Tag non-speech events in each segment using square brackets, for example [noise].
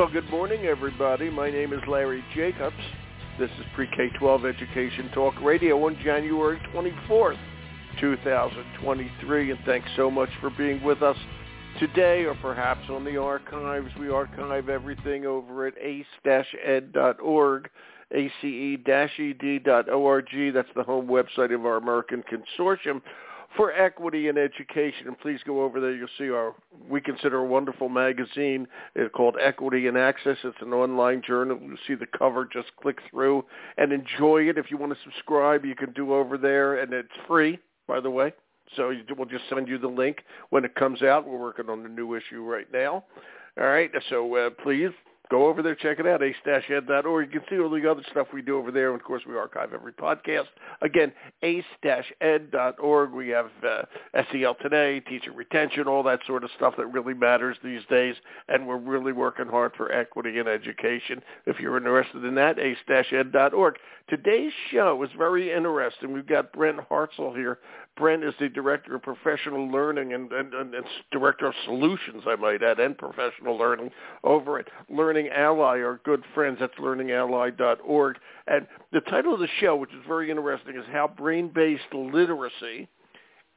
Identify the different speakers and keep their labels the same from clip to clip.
Speaker 1: Well, good morning, everybody. My name is Larry Jacobs. This is Pre-K-12 Education Talk Radio on January 24th, 2023, and thanks so much for being with us today or perhaps on the archives. We archive everything over at ace-ed.org, ace-ed.org. That's the home website of our American Consortium for equity in education. And please go over there. You'll see our, we consider a wonderful magazine it's called Equity and Access. It's an online journal. You'll see the cover. Just click through and enjoy it. If you want to subscribe, you can do over there. And it's free, by the way. So we'll just send you the link when it comes out. We're working on the new issue right now. All right. So uh, please go over there, check it out, ace-ed.org. You can see all the other stuff we do over there. And, of course, we archive every podcast. Again, ace-ed.org. We have uh, SEL Today, teacher retention, all that sort of stuff that really matters these days. And we're really working hard for equity in education. If you're interested in that, ace-ed.org. Today's show is very interesting. We've got Brent Hartsell here. Brent is the Director of Professional Learning and, and, and, and Director of Solutions, I might add, and Professional Learning over at Learning Ally, our good friends. That's learningally.org. And the title of the show, which is very interesting, is How Brain-Based Literacy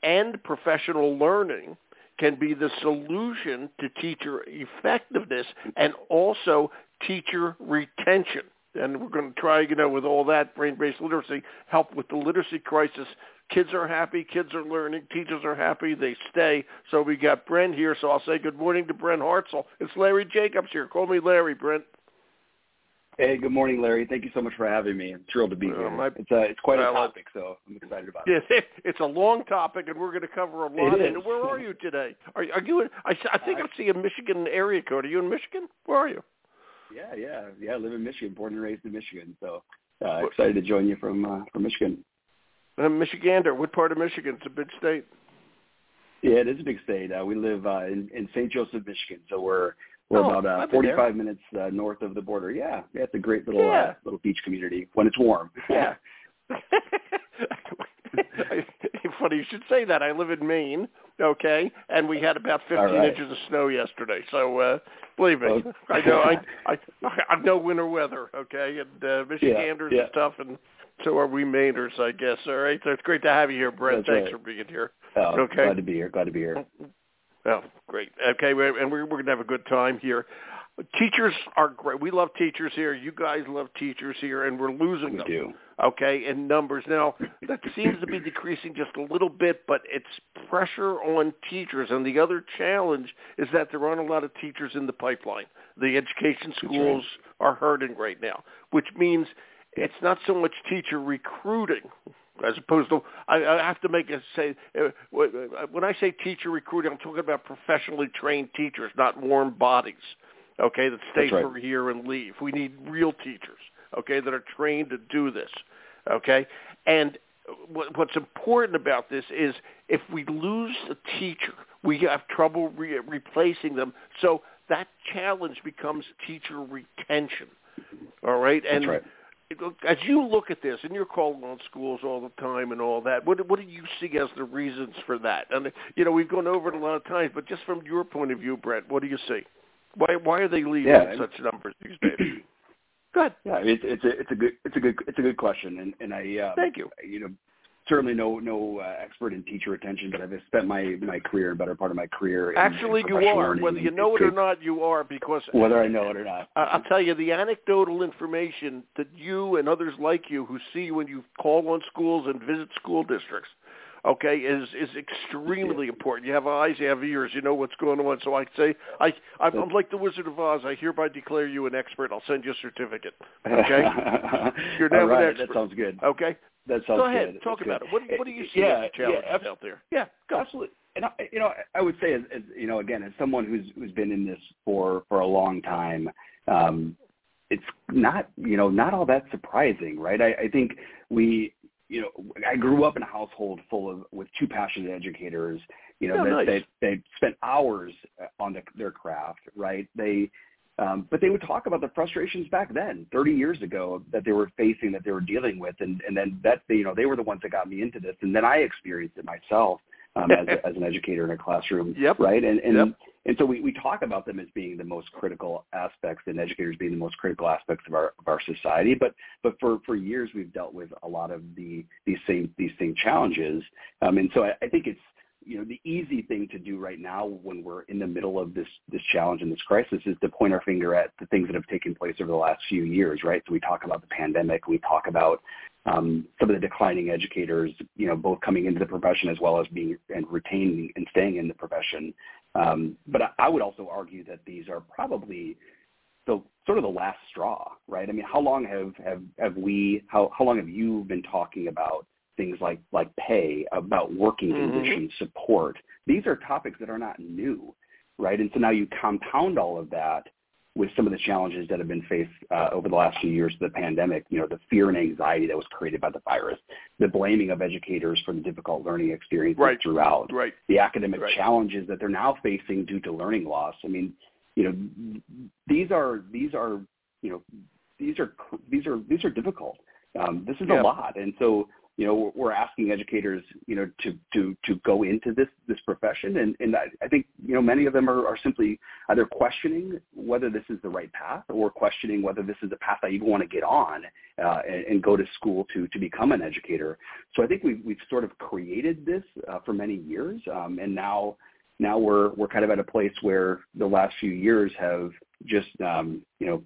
Speaker 1: and Professional Learning can be the solution to teacher effectiveness and also teacher retention and we're going to try, you know, with all that brain-based literacy, help with the literacy crisis. Kids are happy, kids are learning, teachers are happy, they stay. So we got Brent here, so I'll say good morning to Brent Hartsell. It's Larry Jacobs here. Call me Larry, Brent.
Speaker 2: Hey, good morning, Larry. Thank you so much for having me. I'm thrilled to be here. My, it's uh, it's quite well, a topic, so I'm excited about it. [laughs]
Speaker 1: It's a long topic, and we're going to cover a lot.
Speaker 2: It
Speaker 1: and where are you today? Are, are you? In, I, I think I see a Michigan area code. Are you in Michigan? Where are you?
Speaker 2: Yeah, yeah, yeah. I live in Michigan, born and raised in Michigan. So uh, excited to join you from uh, from Michigan.
Speaker 1: I'm Michigander. What part of Michigan? It's a big state.
Speaker 2: Yeah, it is a big state. Uh, we live uh, in, in St. Joseph, Michigan. So we're we're
Speaker 1: oh,
Speaker 2: about uh, 45 minutes uh, north of the border. Yeah, yeah, it's a great little
Speaker 1: yeah.
Speaker 2: uh, little beach community when it's warm. [laughs]
Speaker 1: Yeah. [laughs] Funny you should say that. I live in Maine, okay, and we had about 15
Speaker 2: right.
Speaker 1: inches of snow yesterday. So uh, believe me, oh. I know I, I I know winter weather, okay, and uh, Michiganders
Speaker 2: yeah, yeah.
Speaker 1: and stuff, and so are we Mainers, I guess. All right, so it's great to have you here, Brent.
Speaker 2: That's
Speaker 1: Thanks
Speaker 2: right.
Speaker 1: for being here.
Speaker 2: Oh,
Speaker 1: okay,
Speaker 2: glad to be here. Glad to be here.
Speaker 1: Oh, great. Okay, and we're, we're going to have a good time here. Teachers are great. We love teachers here. You guys love teachers here, and we're losing
Speaker 2: we
Speaker 1: them.
Speaker 2: Do.
Speaker 1: Okay, in numbers now, that seems to be decreasing just a little bit, but it's pressure on teachers. And the other challenge is that there aren't a lot of teachers in the pipeline. The education schools
Speaker 2: right.
Speaker 1: are hurting right now, which means it's not so much teacher recruiting as opposed to I, I have to make a say uh, when I say teacher recruiting, I'm talking about professionally trained teachers, not warm bodies. Okay, that stay
Speaker 2: right.
Speaker 1: for a year and leave. We need real teachers. Okay, that are trained to do this. Okay, and what's important about this is if we lose a teacher, we have trouble re- replacing them. So that challenge becomes teacher retention. All right, and
Speaker 2: right
Speaker 1: as you look at this, and you're calling on schools all the time and all that, what what do you see as the reasons for that? And you know, we've gone over it a lot of times, but just from your point of view, Brent, what do you see? Why why are they leaving
Speaker 2: yeah,
Speaker 1: such numbers these days? [clears throat] Go ahead.
Speaker 2: Yeah, it's it's a it's a good it's a good it's a good question, and and I um,
Speaker 1: thank you.
Speaker 2: You know, certainly no no uh, expert in teacher retention, but I've spent my my career, better part of my career. In,
Speaker 1: Actually,
Speaker 2: in
Speaker 1: you are. Whether you know it or not, you are because
Speaker 2: whether I know it or not.
Speaker 1: I'll tell you the anecdotal information that you and others like you who see when you call on schools and visit school districts. Okay, is is extremely important. You have eyes, you have ears, you know what's going on. So I say, I I'm, I'm like the Wizard of Oz. I hereby declare you an expert. I'll send you a certificate. Okay, [laughs] you're now
Speaker 2: right,
Speaker 1: an expert.
Speaker 2: That sounds good.
Speaker 1: Okay,
Speaker 2: that sounds
Speaker 1: go ahead.
Speaker 2: good.
Speaker 1: Talk
Speaker 2: That's
Speaker 1: about
Speaker 2: good.
Speaker 1: it. What, what do you see
Speaker 2: yeah,
Speaker 1: as the challenges
Speaker 2: yeah,
Speaker 1: out there? Yeah, go.
Speaker 2: absolutely. And I, you know, I would say, as, as you know, again, as someone who's who's been in this for for a long time, um, it's not you know not all that surprising, right? I, I think we you know, I grew up in a household full of with two passionate educators. You know,
Speaker 1: oh,
Speaker 2: that
Speaker 1: nice.
Speaker 2: they they spent hours on the, their craft, right? They, um, but they would talk about the frustrations back then, 30 years ago, that they were facing, that they were dealing with, and and then that you know they were the ones that got me into this, and then I experienced it myself um, as [laughs] as an educator in a classroom,
Speaker 1: yep.
Speaker 2: right? And and
Speaker 1: yep.
Speaker 2: And so we, we talk about them as being the most critical aspects and educators being the most critical aspects of our of our society. But but for, for years we've dealt with a lot of the these same these same challenges. Um, and so I, I think it's you know the easy thing to do right now when we're in the middle of this this challenge and this crisis is to point our finger at the things that have taken place over the last few years, right? So we talk about the pandemic, we talk about um, some of the declining educators, you know, both coming into the profession as well as being and retaining and staying in the profession. Um, but I would also argue that these are probably the sort of the last straw, right? I mean, how long have have have we how how long have you been talking about things like like pay, about working mm-hmm. conditions, support? These are topics that are not new, right? And so now you compound all of that with some of the challenges that have been faced uh, over the last few years of the pandemic, you know, the fear and anxiety that was created by the virus, the blaming of educators for the difficult learning experiences
Speaker 1: right.
Speaker 2: throughout,
Speaker 1: right.
Speaker 2: the academic
Speaker 1: right.
Speaker 2: challenges that they're now facing due to learning loss. I mean, you know, these are these are you know these are these are these are difficult. Um, this is
Speaker 1: yeah.
Speaker 2: a lot, and so you know we're asking educators you know to to to go into this this profession and and I, I think you know many of them are, are simply either questioning whether this is the right path or questioning whether this is a path I even want to get on uh, and, and go to school to to become an educator. So I think we've we've sort of created this uh, for many years, um, and now now we're we're kind of at a place where the last few years have just um, you know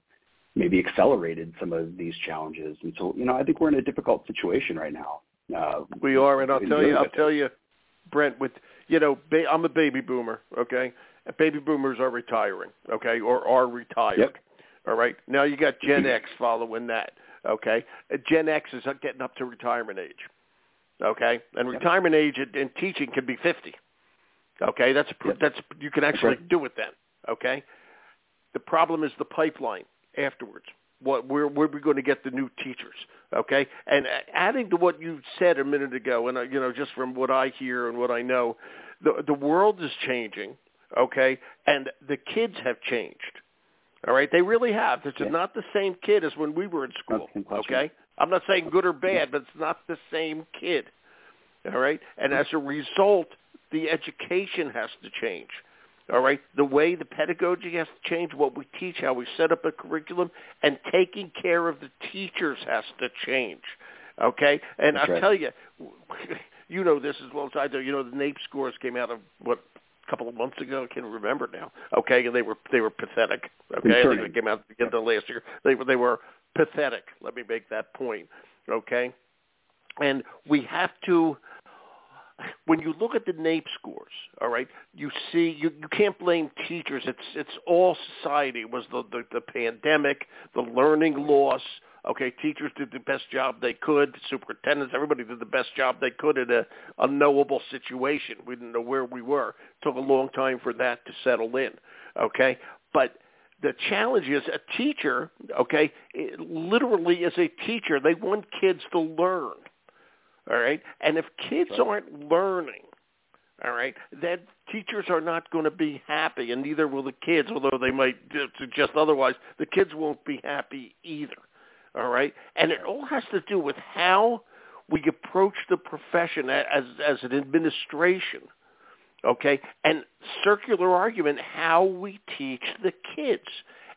Speaker 2: maybe accelerated some of these challenges. And so, you know, I think we're in a difficult situation right now. Uh,
Speaker 1: we are, and I'll tell you, I'll tell you, Brent, with you know, ba- I'm a baby boomer, okay? Baby boomers are retiring, okay, or are retired.
Speaker 2: Yep.
Speaker 1: All right. Now you got Gen X following that, okay? Gen X is getting up to retirement age, okay? And
Speaker 2: yep.
Speaker 1: retirement age in teaching can be 50. Okay, that's
Speaker 2: yep.
Speaker 1: that's you can actually do it then. Okay. The problem is the pipeline afterwards. What where where we going to get the new teachers? Okay, and adding to what you said a minute ago, and you know just from what I hear and what I know, the the world is changing. Okay, and the kids have changed. All right, they really have. It's
Speaker 2: yeah.
Speaker 1: not the same kid as when we were in school. Okay, I'm not saying good or bad, but it's not the same kid. All right, and as a result, the education has to change. All right, the way the pedagogy has to change, what we teach, how we set up a curriculum, and taking care of the teachers has to change. Okay, and
Speaker 2: That's
Speaker 1: I'll
Speaker 2: right.
Speaker 1: tell you, [laughs] you know this as well as I do. You know the NAEP scores came out of what a couple of months ago. I can't remember now. Okay, and they were they were pathetic. Okay, I think they came out at the end of last year. They were they were pathetic. Let me make that point. Okay, and we have to when you look at the NAEP scores, all right, you see you, you can't blame teachers. It's it's all society. It was the, the the pandemic, the learning loss. Okay, teachers did the best job they could. Superintendents, everybody did the best job they could in a unknowable situation. We didn't know where we were. It took a long time for that to settle in. Okay, but the challenge is a teacher. Okay, literally as a teacher, they want kids to learn all right? And if kids
Speaker 2: right.
Speaker 1: aren't learning, all right, then teachers are not going to be happy, and neither will the kids, although they might suggest otherwise. The kids won't be happy either, all right? And it all has to do with how we approach the profession as as an administration, okay? And circular argument how we teach the kids.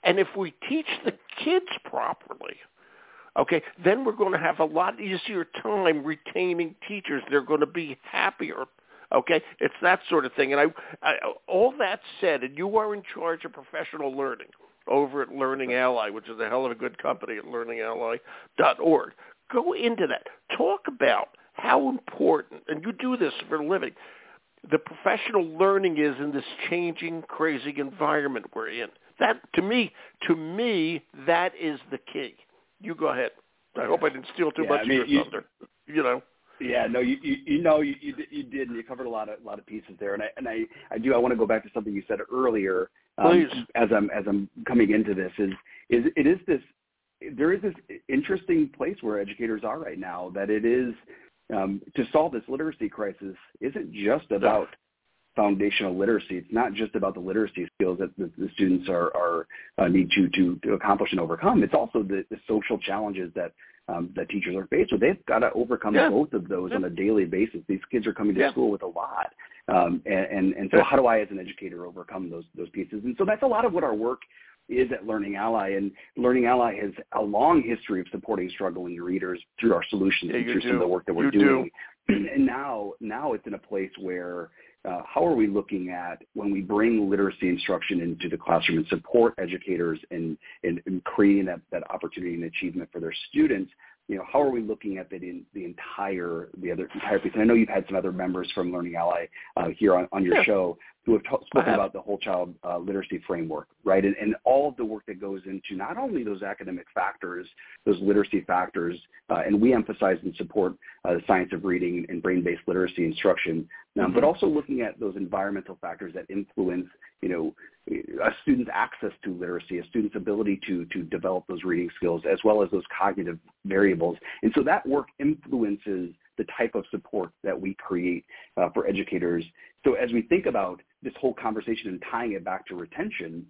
Speaker 1: And if we teach the kids properly, Okay, then we're going to have a lot easier time retaining teachers. They're going to be happier. Okay, it's that sort of thing. And I, I all that said, and you are in charge of professional learning over at Learning Ally, which is a hell of a good company at learningally.org. Go into that. Talk about how important, and you do this for a living, the professional learning is in this changing, crazy environment we're in. That, to me, to me, that is the key. You go ahead. I hope I didn't steal too
Speaker 2: yeah,
Speaker 1: much
Speaker 2: I mean,
Speaker 1: of your thunder. You know.
Speaker 2: Yeah, no, you you, you know you, you you did, and you covered a lot of a lot of pieces there, and I and I I do I want to go back to something you said earlier.
Speaker 1: Um, Please.
Speaker 2: As I'm as I'm coming into this is is it is this there is this interesting place where educators are right now that it is um, to solve this literacy crisis isn't just about foundational literacy. It's not just about the literacy skills that the, the students are, are uh, need to, to, to accomplish and overcome. It's also the, the social challenges that um, that teachers are faced with. They've got to overcome
Speaker 1: yeah.
Speaker 2: both of those
Speaker 1: yeah.
Speaker 2: on a daily basis. These kids are coming to
Speaker 1: yeah.
Speaker 2: school with a lot. Um, and, and, and so how do I as an educator overcome those, those pieces? And so that's a lot of what our work is at Learning Ally, and Learning Ally has a long history of supporting struggling readers through our solutions
Speaker 1: yeah,
Speaker 2: and through
Speaker 1: do.
Speaker 2: some of the work that we're
Speaker 1: you
Speaker 2: doing. [clears throat] And now, now it's in a place where uh, how are we looking at when we bring literacy instruction into the classroom and support educators in, in, in creating that, that opportunity and achievement for their students? You know, how are we looking at the, the entire the other entire piece? And I know you've had some other members from Learning Ally uh, here on, on your
Speaker 1: yeah.
Speaker 2: show who have t- spoken about the whole child uh, literacy framework, right? And, and all of the work that goes into not only those academic factors, those literacy factors, uh, and we emphasize and support uh, the science of reading and brain-based literacy instruction, um, mm-hmm. but also looking at those environmental factors that influence, you know, a student's access to literacy, a student's ability to to develop those reading skills, as well as those cognitive variables. And so that work influences the type of support that we create uh, for educators. So as we think about this whole conversation and tying it back to retention,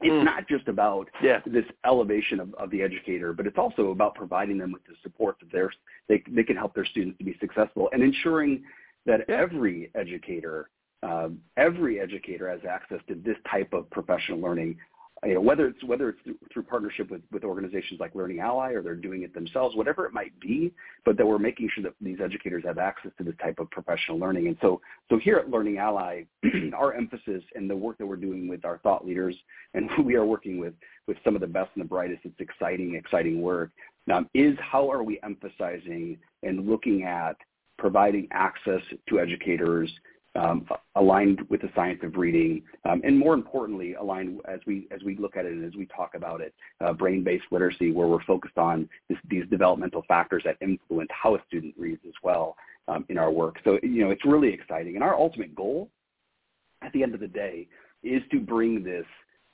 Speaker 2: it's mm. not just about
Speaker 1: yeah.
Speaker 2: this elevation of, of the educator, but it's also about providing them with the support that they're, they, they can help their students to be successful and ensuring that yeah. every educator, um, every educator has access to this type of professional learning you know, whether it's whether it's through, through partnership with, with organizations like Learning Ally or they're doing it themselves, whatever it might be, but that we're making sure that these educators have access to this type of professional learning. And so, so here at Learning Ally, [clears throat] our emphasis and the work that we're doing with our thought leaders, and we are working with with some of the best and the brightest. It's exciting, exciting work. Um, is how are we emphasizing and looking at providing access to educators um, aligned with the science of reading, um, and more importantly, aligned as we as we look at it and as we talk about it, uh, brain-based literacy, where we're focused on this, these developmental factors that influence how a student reads as well um, in our work. So you know, it's really exciting, and our ultimate goal, at the end of the day, is to bring this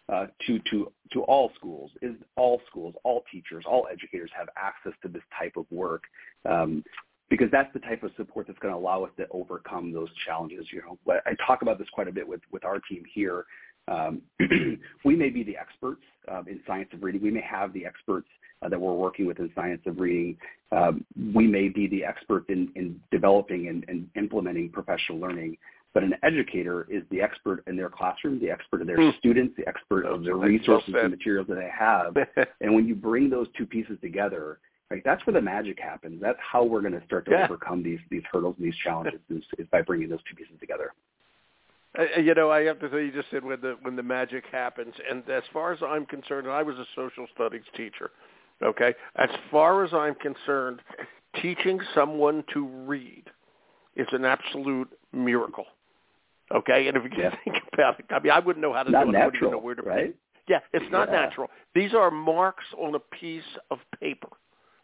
Speaker 2: uh, to to to all schools. Is all schools, all teachers, all educators have access to this type of work. Um, because that's the type of support that's going to allow us to overcome those challenges. You know, I talk about this quite a bit with with our team here. Um, [clears throat] we may be the experts um, in science of reading. We may have the experts uh, that we're working with in science of reading. Um, we may be the expert in, in developing and, and, implementing professional learning. But an educator is the expert in their classroom, the expert of their mm. students, the expert of the resources and materials that they have. [laughs] and when you bring those two pieces together, Right? That's where the magic happens. That's how we're going to start to
Speaker 1: yeah.
Speaker 2: overcome these these hurdles and these challenges is, is by bringing those two pieces together.
Speaker 1: Uh, you know, I have to say, you just said when the when the magic happens, and as far as I'm concerned, I was a social studies teacher. Okay, as far as I'm concerned, teaching someone to read is an absolute miracle. Okay, and if you
Speaker 2: yeah. [laughs]
Speaker 1: think about it, I mean, I wouldn't know how to
Speaker 2: Not
Speaker 1: do it.
Speaker 2: Natural,
Speaker 1: I wouldn't even know where to
Speaker 2: right?
Speaker 1: Yeah, it's not
Speaker 2: yeah.
Speaker 1: natural. These are marks on a piece of paper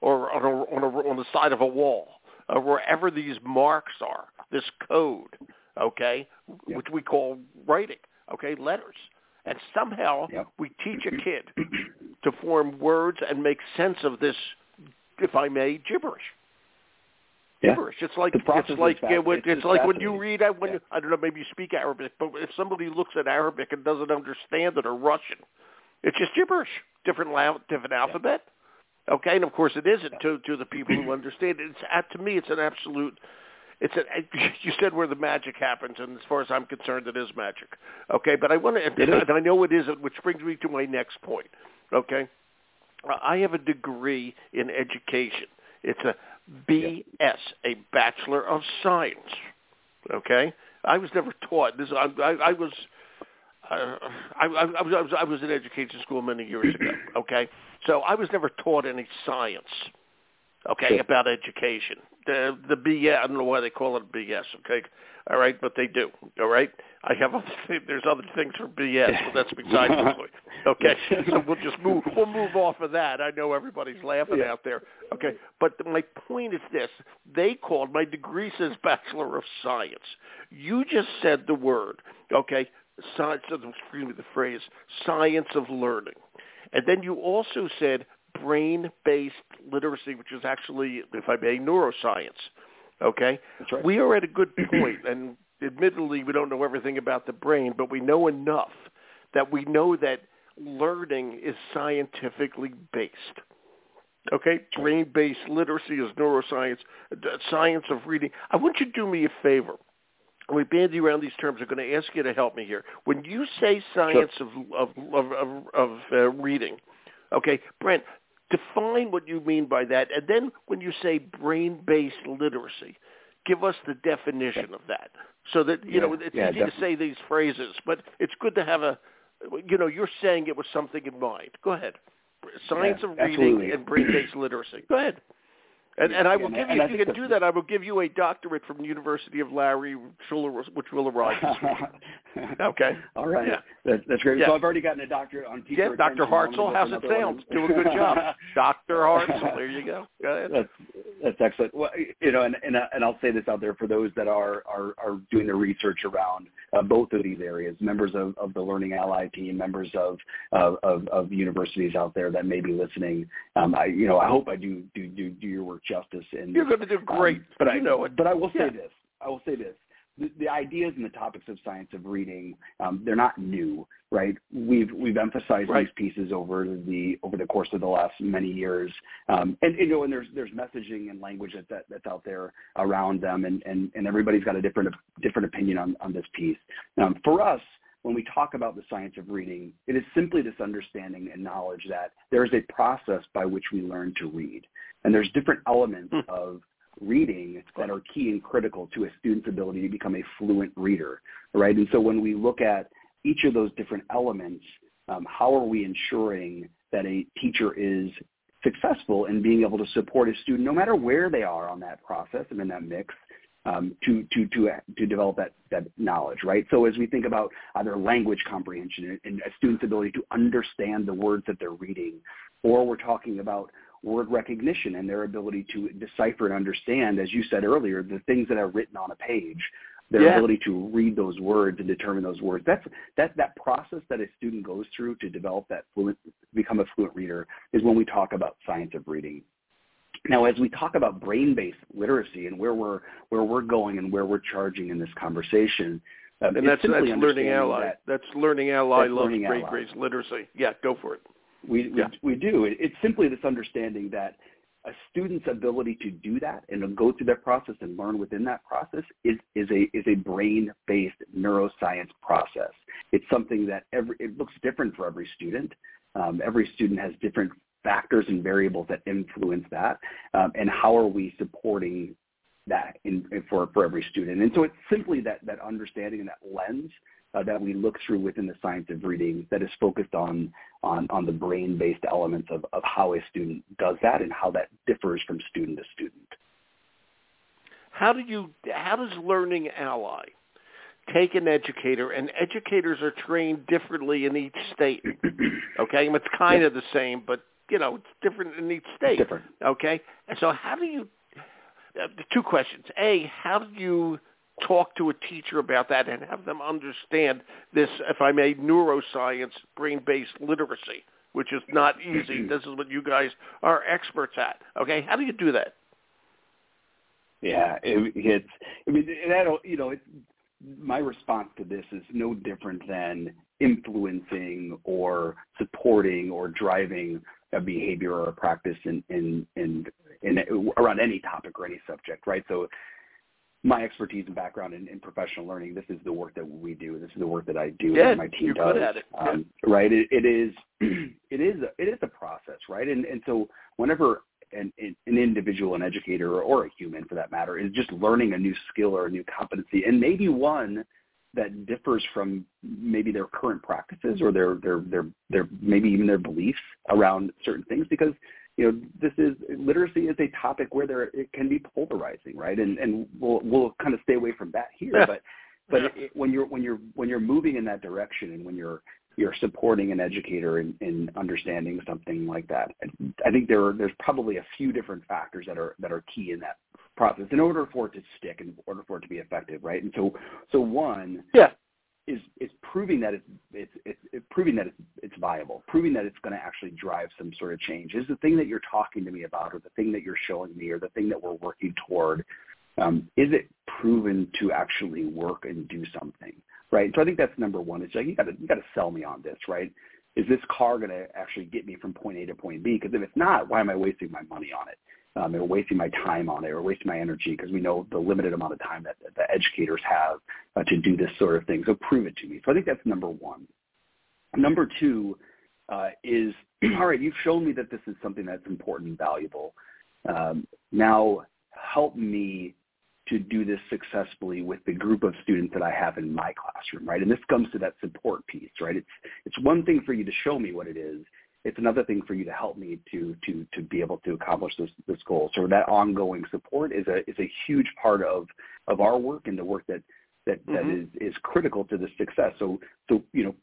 Speaker 1: or on, a, on, a, on the side of a wall or wherever these marks are, this code, okay,
Speaker 2: yep.
Speaker 1: which we call writing, okay, letters. And somehow
Speaker 2: yep.
Speaker 1: we teach a [clears throat] kid to form words and make sense of this, if I may, gibberish.
Speaker 2: Yeah.
Speaker 1: Gibberish. It's like
Speaker 2: it's
Speaker 1: like
Speaker 2: uh,
Speaker 1: when,
Speaker 2: it's,
Speaker 1: it's like when you read when
Speaker 2: yeah.
Speaker 1: I don't know maybe you speak Arabic, but if somebody looks at Arabic and doesn't understand it or Russian, it's just gibberish, different different alphabet. Okay, and of course it isn't to to the people who understand it. It's uh, to me, it's an absolute. It's an. [laughs] You said where the magic happens, and as far as I'm concerned, it is magic. Okay, but I want to, and I know it isn't, which brings me to my next point. Okay, I have a degree in education. It's a BS, a Bachelor of Science. Okay, I was never taught this. I, I, I was uh, I, I, I, was, I was in education school many years ago. [clears throat] Okay, so I was never taught any science. Okay,
Speaker 2: sure.
Speaker 1: about education. The the BS. I don't know why they call it BS. Okay, all right, but they do. All right, I have other [laughs] th- there's other things for BS, but [laughs] that's besides the point. Okay, [laughs] so we'll just move we'll move off of that. I know everybody's laughing
Speaker 2: yeah.
Speaker 1: out there. Okay, but my point is this: they called my degree says Bachelor of Science. You just said the word. Okay, science. Excuse me, the phrase science of learning, and then you also said brain-based literacy, which is actually, if I may, neuroscience. Okay,
Speaker 2: right.
Speaker 1: we are at a good point, and admittedly, we don't know everything about the brain, but we know enough that we know that learning is scientifically based. Okay, brain-based literacy is neuroscience, science of reading. I want you to do me a favor. We bandy around these terms. I'm going to ask you to help me here. When you say science
Speaker 2: sure.
Speaker 1: of of of, of, of uh, reading, okay, Brent, define what you mean by that, and then when you say brain-based literacy, give us the definition of that, so that you
Speaker 2: yeah.
Speaker 1: know it's
Speaker 2: yeah,
Speaker 1: easy
Speaker 2: definitely.
Speaker 1: to say these phrases, but it's good to have a, you know, you're saying it with something in mind. Go ahead. Science
Speaker 2: Yeah,
Speaker 1: of reading
Speaker 2: absolutely.
Speaker 1: and brain-based literacy. Go ahead. And, and I will give you, if you can do that, I will give you a doctorate from the University of Larry, which will, which will arrive this. [laughs] Okay.
Speaker 2: All right.
Speaker 1: Yeah.
Speaker 2: That's, that's great.
Speaker 1: Yeah.
Speaker 2: So I've already gotten a doctorate on teacher
Speaker 1: Yeah, Dr.
Speaker 2: retention. Now I'm gonna Hartsell,
Speaker 1: how's it sound? Doing a good job. [laughs] Dr. Hartsell, there you go. Go ahead.
Speaker 2: That's that's excellent. Well, you know, and and, and I'll say this out there for those that are are, are doing the research around uh, both of these areas, members of, of the Learning Ally team, members of, of of of universities out there that may be listening. Um, I you know I hope I do do do, do your work justice. And
Speaker 1: You're going to do great,
Speaker 2: um, but
Speaker 1: you
Speaker 2: I
Speaker 1: know it.
Speaker 2: But I will say
Speaker 1: Yeah.
Speaker 2: this. I will say this. The, the ideas and the topics of science of reading, um, they're not new, right? We've we've emphasized
Speaker 1: Right.
Speaker 2: these pieces over the over the course of the last many years, um, and you know, and there's there's messaging and language that, that that's out there around them, and and and everybody's got a different different opinion on on this piece. Um, for us, when we talk about the science of reading, it is simply this understanding and knowledge that there is a process by which we learn to read, and there's different elements
Speaker 1: Hmm.
Speaker 2: of reading that are key and critical to a student's ability to become a fluent reader, right? And so when we look at each of those different elements, um, how are we ensuring that a teacher is successful in being able to support a student, no matter where they are on that process and in that mix, um, to to to to develop that that knowledge, right? So as we think about either language comprehension and a student's ability to understand the words that they're reading, or we're talking about word recognition and their ability to decipher and understand, as you said earlier, the things that are written on a page, their
Speaker 1: Yeah.
Speaker 2: ability to read those words and determine those words. That's that that process that a student goes through to develop that fluent, become a fluent reader, is when we talk about science of reading. Now, as we talk about brain-based literacy and where we're where we're going and where we're charging in this conversation, um,
Speaker 1: And that's that's learning ally.
Speaker 2: that-
Speaker 1: that's learning ally
Speaker 2: That's Learning
Speaker 1: brain-based literacy. Yeah, go for it.
Speaker 2: We, we,
Speaker 1: Yeah.
Speaker 2: we do. It- It's simply this understanding that a student's ability to do that and to go through that process and learn within that process is, is a is a brain-based neuroscience process. It's something that every it looks different for every student. Um, every student has different factors and variables that influence that. Um, and how are we supporting that in, in- for for every student? And so it's simply that that understanding and that lens uh, that we look through within the science of reading that is focused on on, on the brain-based elements of, of how a student does that and how that differs from student to student.
Speaker 1: How do you how does learning ally take an educator and educators are trained differently in each state. [clears throat] Okay? And it's kind of the same, but you know, it's different in each state.
Speaker 2: Different.
Speaker 1: Okay? And so how do you uh, two questions. A, how do you talk to a teacher about that and have them understand this, if I may, neuroscience, brain-based literacy, which is not easy. [clears throat] this is what you guys are experts at. Okay, how do you do that?
Speaker 2: Yeah, it, it's. I mean, don't. You know, it's, my response to this is no different than influencing or supporting or driving a behavior or a practice in in in, in around any topic or any subject, right? So my expertise and background in, in professional learning, this is the work that we do. This is the work that I do.
Speaker 1: Yeah,
Speaker 2: my team
Speaker 1: you're
Speaker 2: does.
Speaker 1: good at it. Yeah.
Speaker 2: Um, right? It, it is. [clears throat] It is. A, it is a process, right? And and so whenever an, an individual, an educator, or a human for that matter, is just learning a new skill or a new competency, and maybe one that differs from maybe their current practices or their their their their maybe even their beliefs around certain things, because you know this is literacy is a topic where there it can be polarizing, right? And and we'll we'll kind of stay away from that here, but but it, when you're when you're when you're moving in that direction and when you're you're supporting an educator in, in understanding something like that. I think there are, there's probably a few different factors that are that are key in that process in order for it to stick, in order for it to be effective, right? And so so one
Speaker 1: Yeah.
Speaker 2: is is proving that it's it's it's, it's proving that it's, it's viable, proving that it's going to actually drive some sort of change. Is the thing that you're talking to me about, or the thing that you're showing me, or the thing that we're working toward, um, is it proven to actually work and do something? right? So I think that's number one. It's like you got to you got to sell me on this, right? Is this car going to actually get me from point A to point B? Because if it's not, why am I wasting my money on it? Um, or wasting my time on it or wasting my energy because we know the limited amount of time that, that the educators have uh, to do this sort of thing. So prove it to me. So I think that's number one. Number two uh, is, [clears throat] all right, you've shown me that this is something that's important and valuable. Um, now help me to do this successfully with the group of students that I have in my classroom, right? And this comes to that support piece, right? It's it's one thing for you to show me what it is. It's another thing for you to help me to to to be able to accomplish this this goal. So that ongoing support is a is a huge part of of our work and the work that that, mm-hmm. that is is critical to the success. So so you know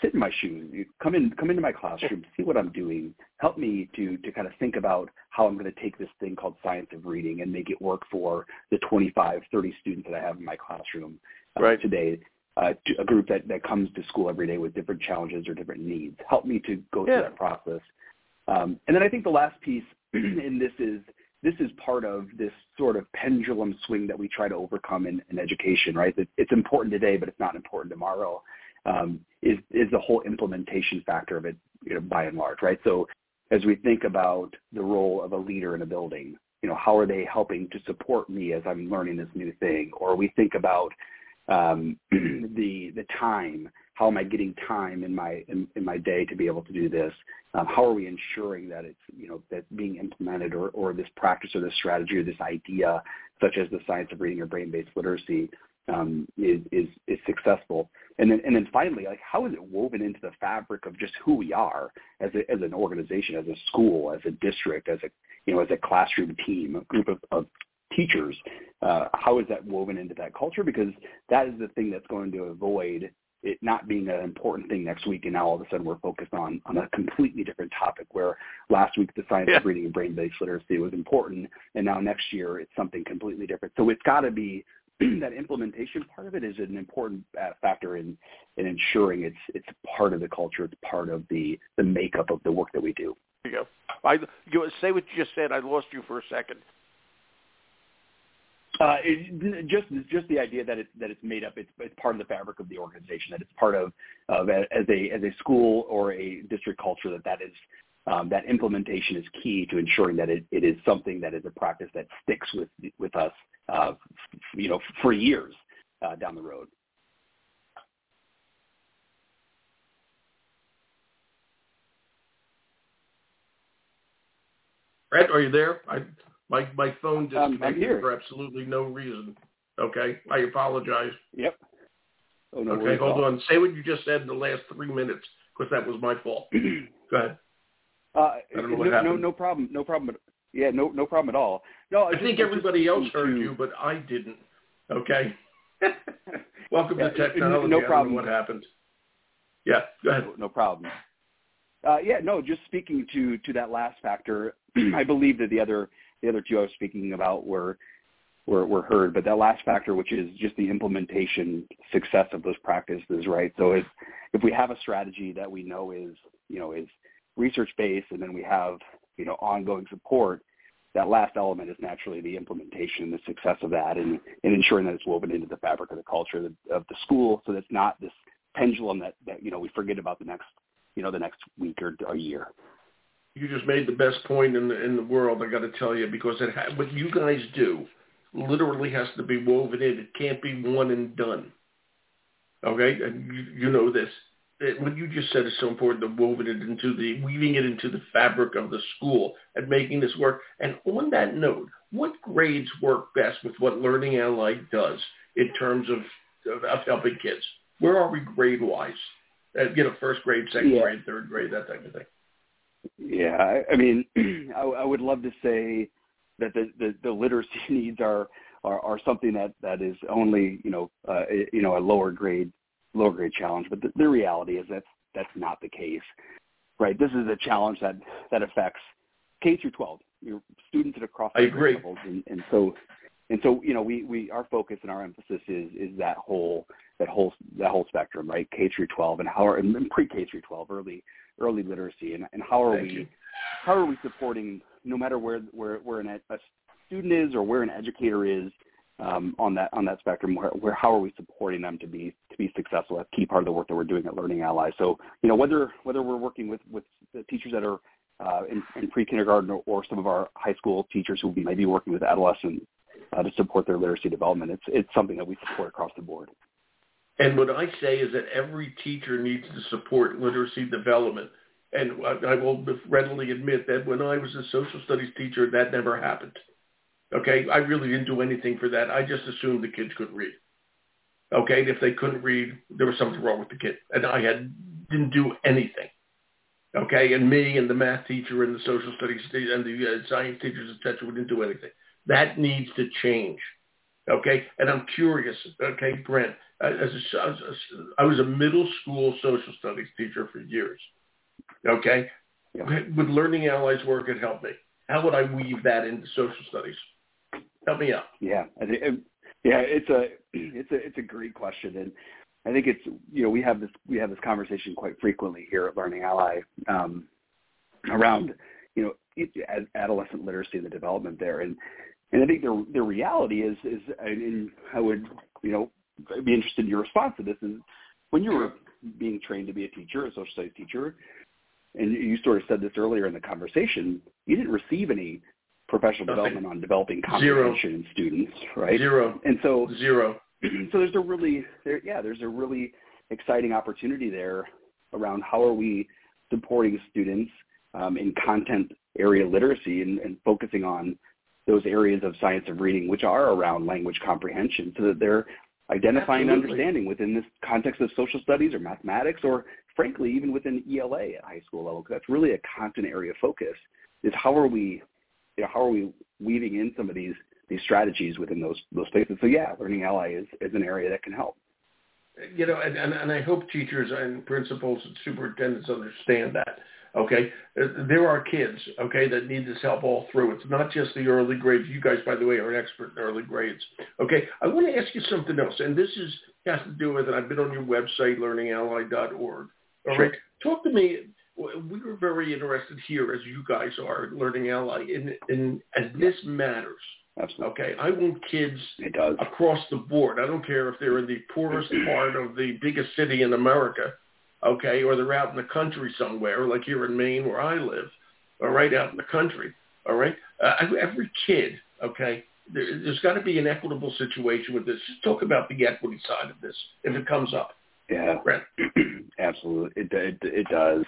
Speaker 2: sit in my shoes. Come in, come into my classroom, see what I'm doing. Help me to to kind of think about how I'm going to take this thing called science of reading and make it work for the 25, 30 students that I have in my classroom uh, right. today. Uh, a group that that comes to school every day with different challenges or different needs. Help me to go yeah. through that process. Um, and then I think the last piece, [clears throat] and this is this is part of this sort of pendulum swing that we try to overcome in, in education, right? It's important today, but it's not important tomorrow um, is is the whole implementation factor of it, you know, by and large, right? So as we think about the role of a leader in a building, you know, how are they helping to support me as I'm learning this new thing? Or we think about um, [clears throat] the the time. How am I getting time in my in, in my day to be able to do this? Um, how are we ensuring that it's you know that being implemented or or this practice or this strategy or this idea, such as the science of reading or brain-based literacy, um, is, is is successful. And then and then finally, like how is it woven into the fabric of just who we are as a, as an organization, as a school, as a district, as a you know as a classroom team, a group of, of teachers. Uh, how is that woven into that culture? Because that is the thing that's going to avoid it not being an important thing next week, and now all of a sudden we're focused on on a completely different topic. Where last week the science yeah. of reading and brain-based literacy was important, and now next year it's something completely different. So it's got to be [clears throat] that implementation part of it is an important uh, factor in in ensuring it's it's part of the culture, it's part of the the makeup of the work that we do.
Speaker 1: There you go. I you say what you just said. I lost you for a second.
Speaker 2: Uh, it, just just the idea that it's that it's made up. It's it's part of the fabric of the organization. That it's part of of as a as a school or a district culture. That that is um, that implementation is key to ensuring that it, it is something that is a practice that sticks with with us uh, you know, for years uh, down the road.
Speaker 1: Brett, are you there? I, my my phone
Speaker 2: disconnected
Speaker 1: um, for absolutely no reason. Okay, I apologize.
Speaker 2: Yep.
Speaker 1: Oh, no okay, hold on. Say what you just said in the last three minutes, because that was my fault. [clears throat] Go ahead.
Speaker 2: Uh, I don't know what no, happened. No, no problem. No problem. Yeah, no, no problem at all. No,
Speaker 1: I, I think everybody else heard you, but I didn't. Okay. [laughs] Welcome yeah, to technology.
Speaker 2: No problem.
Speaker 1: what happened? Yeah, go ahead.
Speaker 2: No, no problem. Uh, yeah, no. Just speaking to to that last factor, [clears throat] I believe that the other the other two I was speaking about were were were heard, but that last factor, which is just the implementation success of those practices, right? So if if we have a strategy that we know is you know is research based, and then we have you know ongoing support, that last element is naturally the implementation and the success of that and, and ensuring that it's woven into the fabric of the culture of the, of the school so that's not this pendulum that, that, you know, we forget about the next, you know, the next week or a year.
Speaker 1: You just made the best point in the, in the world, I got to tell you, because it ha- what you guys do literally has to be woven in. It can't be one and done. Okay? And you, you know this what you just said is so important, the woven it into the, weaving it into the fabric of the school and making this work. And on that note, what grades work best with what Learning Ally does in terms of, of, of helping kids? Where are we grade-wise? Uh, you know, first grade, second yeah. grade, third grade, that type of thing.
Speaker 2: Yeah, I, I mean, [clears throat] I, I would love to say that the, the, the literacy [laughs] needs are, are, are something that, that is only, you know, uh, you know, a lower grade lower grade challenge. But the, the reality is that that's not the case, right? This is a challenge that that affects K through 12, your students at across
Speaker 1: the grade
Speaker 2: levels, and, and so and so you know we we our focus and our emphasis is is that whole that whole that whole spectrum, right? K through 12 and how are and pre K through 12 early early literacy and and how are
Speaker 1: Thank
Speaker 2: we
Speaker 1: you.
Speaker 2: how are we supporting no matter where where where an, a student is or where an educator is um, on that on that spectrum where, where how are we supporting them to be to be successful that's key part of the work that we're doing at learning ally so you know whether whether we're working with with the teachers that are uh, in, in pre-kindergarten or, or, some of our high school teachers who might be working with adolescents uh, to support their literacy development. It's it's something that we support across the board.
Speaker 1: And what I say is that every teacher needs to support literacy development. And I I will readily admit that when I was a social studies teacher, that never happened. Okay, I really didn't do anything for that. I just assumed the kids could read. Okay, if they couldn't read, there was something wrong with the kid, and I had didn't do anything. Okay, and me and the math teacher and the social studies and the uh, science teachers, etc., we didn't do anything. That needs to change. Okay, and I'm curious. Okay, Brent, as a, as a, I was a middle school social studies teacher for years. Okay, would Learning Ally's work and help me? How would I weave that into social studies? Help me out.
Speaker 2: Yeah, I think, yeah, it's a it's a it's a great question, and I think it's you know we have this we have this conversation quite frequently here at Learning Ally um, around you know adolescent literacy and the development there, and and I think the the reality is is and I would you know be interested in your response to this is when you were being trained to be a teacher, a social studies teacher, and you sort of said this earlier in the conversation, you didn't receive any professional Nothing. development on developing comprehension in students, right?
Speaker 1: Zero.
Speaker 2: And so
Speaker 1: zero. [clears throat]
Speaker 2: So there's a really, there, yeah, there's a really exciting opportunity there around how are we supporting students um, in content area literacy and, and focusing on those areas of science of reading which are around language comprehension so that they're identifying
Speaker 1: Absolutely.
Speaker 2: understanding within this context of social studies or mathematics or frankly even within ELA at high school level because that's really a content area focus is how are we you know, how are we weaving in some of these these strategies within those those spaces? So yeah, Learning Ally is, is an area that can help.
Speaker 1: You know, and, and, and I hope teachers and principals and superintendents understand that. Okay, uh, there are kids, okay, that need this help all through. It's not just the early grades. You guys, by the way, are an expert in early grades. Okay, I want to ask you something else, and this is has to do with it. I've been on your website, learningally.org. All
Speaker 2: sure.
Speaker 1: right, talk to me we were very interested here, as you guys are, Learning Ally, in, in as this matters.
Speaker 2: Absolutely.
Speaker 1: Okay, I want kids
Speaker 2: it does.
Speaker 1: across the board. I don't care if they're in the poorest [clears throat] part of the biggest city in America, okay, or they're out in the country somewhere, like here in Maine where I live, or right out in the country. All right, uh, every kid, okay, there, there's got to be an equitable situation with this. Just talk about the equity side of this if it comes up.
Speaker 2: Yeah,
Speaker 1: right. [clears throat]
Speaker 2: absolutely. It, it it does.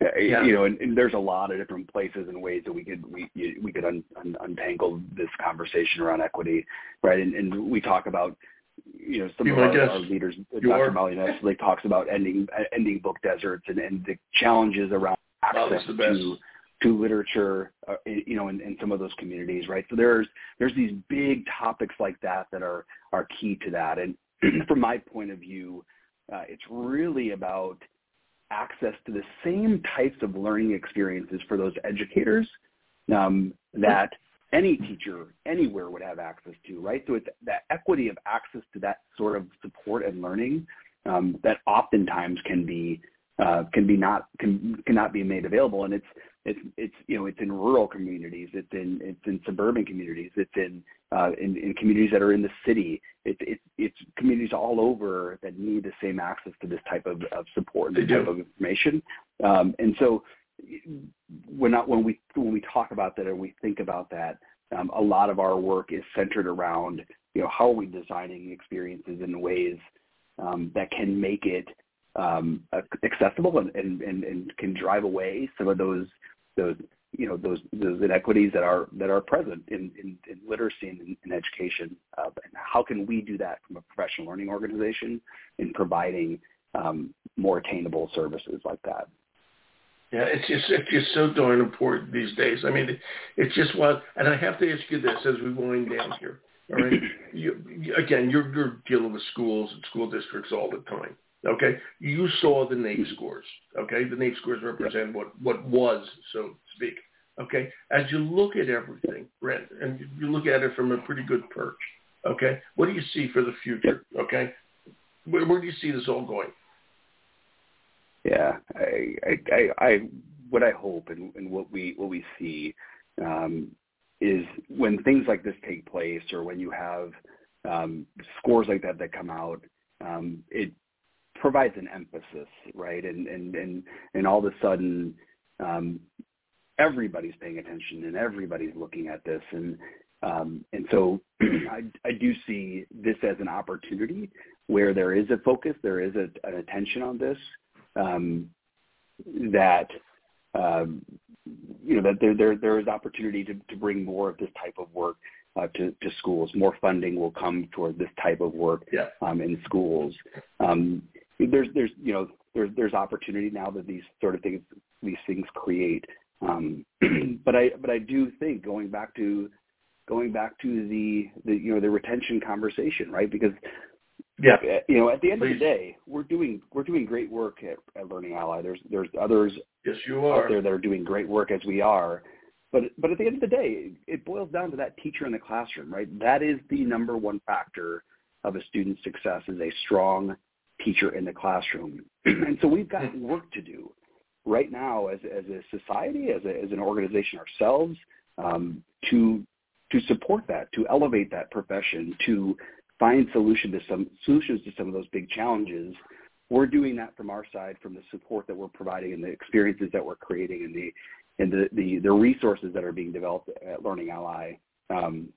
Speaker 2: Yeah. You know, and, and there's a lot of different places and ways that we could we we could un, un, untangle this conversation around equity, right? And, and we talk about you know some of our, our, leaders.
Speaker 1: You
Speaker 2: Dr. Molly Nestle talks about ending ending book deserts and, and the challenges around access to to literature, uh, you know, in, in some of those communities, right? So there's there's these big topics like that that are are key to that. And [clears throat] from my point of view, uh, it's really about access to the same types of learning experiences for those educators um, that any teacher anywhere would have access to, right? So it's that equity of access to that sort of support and learning um, that oftentimes can be uh, can be not can cannot be made available, and it's it's it's you know it's in rural communities, it's in it's in suburban communities, it's in uh, in, in communities that are in the city. It's it's it's communities all over that need the same access to this type of, of support and this type of information. Um, and so when not when we when we talk about that or we think about that, um, a lot of our work is centered around you know how are we designing experiences in ways um, that can make it um, accessible and, and, and, and can drive away some of those those you know those those inequities that are that are present in, in, in literacy and in, in education. Uh, and how can we do that from a professional learning organization in providing um, more attainable services like that?
Speaker 1: Yeah, it's just it's just so darn important these days. I mean, it, it's just what, and I have to ask you this as we wind down here. All right, [clears throat] you, again, you're you're dealing with schools and school districts all the time. Okay, you saw the NAEP mm-hmm. scores. Okay, the NAEP scores represent what what was, so to speak. Okay, as you look at everything, Brent, and you look at it from a pretty good perch. Okay, what do you see for the future? Okay, where, where do you see this all going?
Speaker 2: Yeah, I, I, I, I what I hope and, and what we what we see um, is when things like this take place, or when you have um, scores like that that come out, um, it provides an emphasis, right? And and and and all of a sudden, um, everybody's paying attention and everybody's looking at this. And um, and so [clears throat] I, I do see this as an opportunity where there is a focus, there is a, an attention on this, um, that um, you know that there there there is opportunity to, to bring more of this type of work uh, to to schools. More funding will come toward this type of work
Speaker 1: yeah.
Speaker 2: um, in schools. Um, there's there's you know there's there's opportunity now that these sort of things these things create. Um, [clears throat] but I but I do think going back to going back to the the you know the retention conversation, right? Because
Speaker 1: yeah,
Speaker 2: you know at the end
Speaker 1: Please.
Speaker 2: of the day, we're doing we're doing great work at, at Learning Ally. There's there's others
Speaker 1: yes, you are.
Speaker 2: out there that are doing great work as we are. But but at the end of the day, it boils down to that teacher in the classroom, right? That is the number one factor of a student's success is a strong teacher in the classroom. [clears throat] and so we've got work to do right now as as a society, as a, as an organization ourselves, um, to to support that, to elevate that profession, to find solution to some solutions to some of those big challenges. We're doing that from our side, from the support that we're providing and the experiences that we're creating and the and the the, the resources that are being developed at Learning Ally. Um,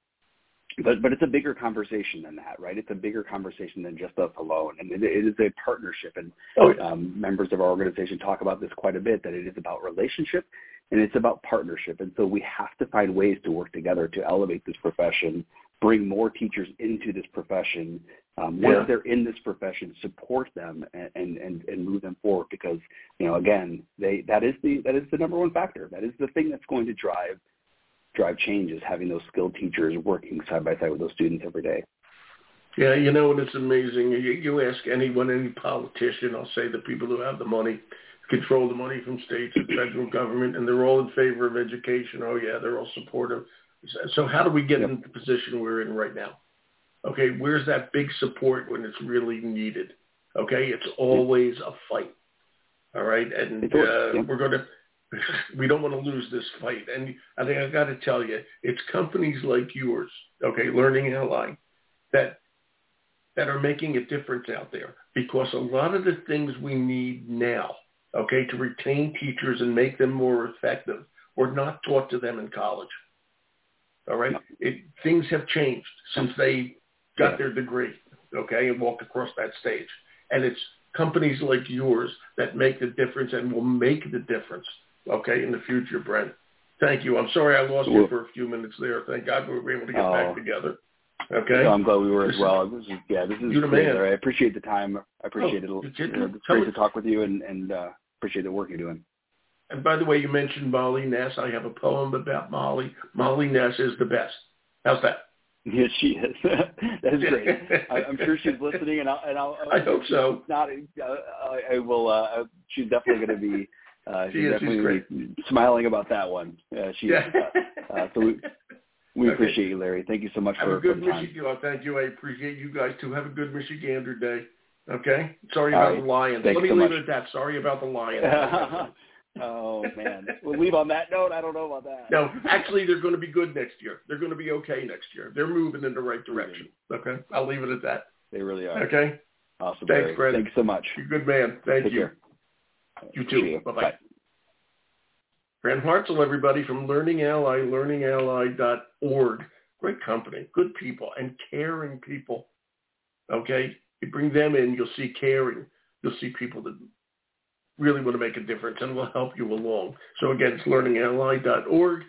Speaker 2: but but it's a bigger conversation than that, right? It's a bigger conversation than just us alone, and it, it is a partnership. And
Speaker 1: oh,
Speaker 2: um, members of our organization talk about this quite a bit. That it is about relationship and it's about partnership. And so we have to find ways to work together to elevate this profession, bring more teachers into this profession. Um, once
Speaker 1: Yeah.
Speaker 2: they're in this profession, support them and, and, and, move them forward because, you know, again, they, that is the, that is the number one factor. That is the thing that's going to drive, drive change is having those skilled teachers working side by side with those students every day.
Speaker 1: Yeah, you know, and it's amazing. You, you ask anyone, any politician, I'll say the people who have the money, control the money from states and federal government, and they're all in favor of education. Oh, yeah, they're all supportive. So how do we get
Speaker 2: Yep.
Speaker 1: in the position we're in right now? Okay, where's that big support when it's really needed? Okay, it's always a fight. All right, and uh,
Speaker 2: yep.
Speaker 1: we're going [laughs] to. We don't want to lose this fight, and I think I got to tell you, it's companies like yours, okay, Learning Ally, that that are making a difference out there because a lot of the things we need now, okay, to retain teachers and make them more effective were not taught to them in college. All right? It, things have changed since they got their degree, okay, and walked across that stage. And it's companies like yours that make the difference and will make the difference, okay, in the future, Brent. Thank you. I'm sorry I lost you for a few minutes there. Thank God we were able to get
Speaker 2: Oh.
Speaker 1: back together. Okay?
Speaker 2: I'm glad we were as well. This is, yeah, this is
Speaker 1: You're
Speaker 2: great, I appreciate the time. I appreciate
Speaker 1: Oh,
Speaker 2: it. it's great to talk with you and, and uh, appreciate the work you're doing.
Speaker 1: And by the way, you mentioned Molly Ness. I have a poem about Molly. Molly Ness is the best. How's that?
Speaker 2: Yes, she is. [laughs] that is great. I, I'm sure she's listening, and I'll. And I'll [laughs]
Speaker 1: I hope so.
Speaker 2: Not. Uh, I, I will. Uh, she's definitely going to be. Uh,
Speaker 1: She
Speaker 2: she's
Speaker 1: is. She's
Speaker 2: definitely
Speaker 1: great.
Speaker 2: gonna be smiling about that one. Uh, she is. Uh, so we, we
Speaker 1: Okay.
Speaker 2: appreciate you, Larry. Thank you so much
Speaker 1: Have
Speaker 2: for,
Speaker 1: a good
Speaker 2: for the time.
Speaker 1: Michigan. Oh, thank you. I appreciate you guys too. Have a good Michigander day. Okay. Sorry
Speaker 2: All
Speaker 1: about
Speaker 2: right.
Speaker 1: the
Speaker 2: lion.
Speaker 1: Let me
Speaker 2: so
Speaker 1: leave
Speaker 2: much.
Speaker 1: it at that. Sorry about the Lions. [laughs]
Speaker 2: oh man, we'll leave on that note. I don't know about that.
Speaker 1: no, actually, they're going to be good next year. They're going to be okay next year. They're moving in the right direction. Okay. I'll leave it at that.
Speaker 2: they really are.
Speaker 1: Okay.
Speaker 2: Awesome,
Speaker 1: Thanks. Brandon.
Speaker 2: Thanks so much.
Speaker 1: You're a good man. Thank
Speaker 2: Take
Speaker 1: you.
Speaker 2: care.
Speaker 1: You too. Bye-bye. Brent Hartsell, everybody from Learning Ally, learningally.org. Great company, good people, and caring people. Okay? You bring them in, you'll see caring. You'll see people that really want to make a difference and will help you along. So again, it's learningally.org.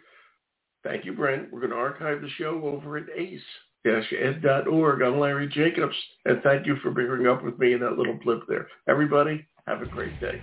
Speaker 1: Thank you, Brent. We're going to archive the show over at ace-ed.org. I'm Larry Jacobs, and thank you for bearing up with me in that little blip there. Everybody, have a great day.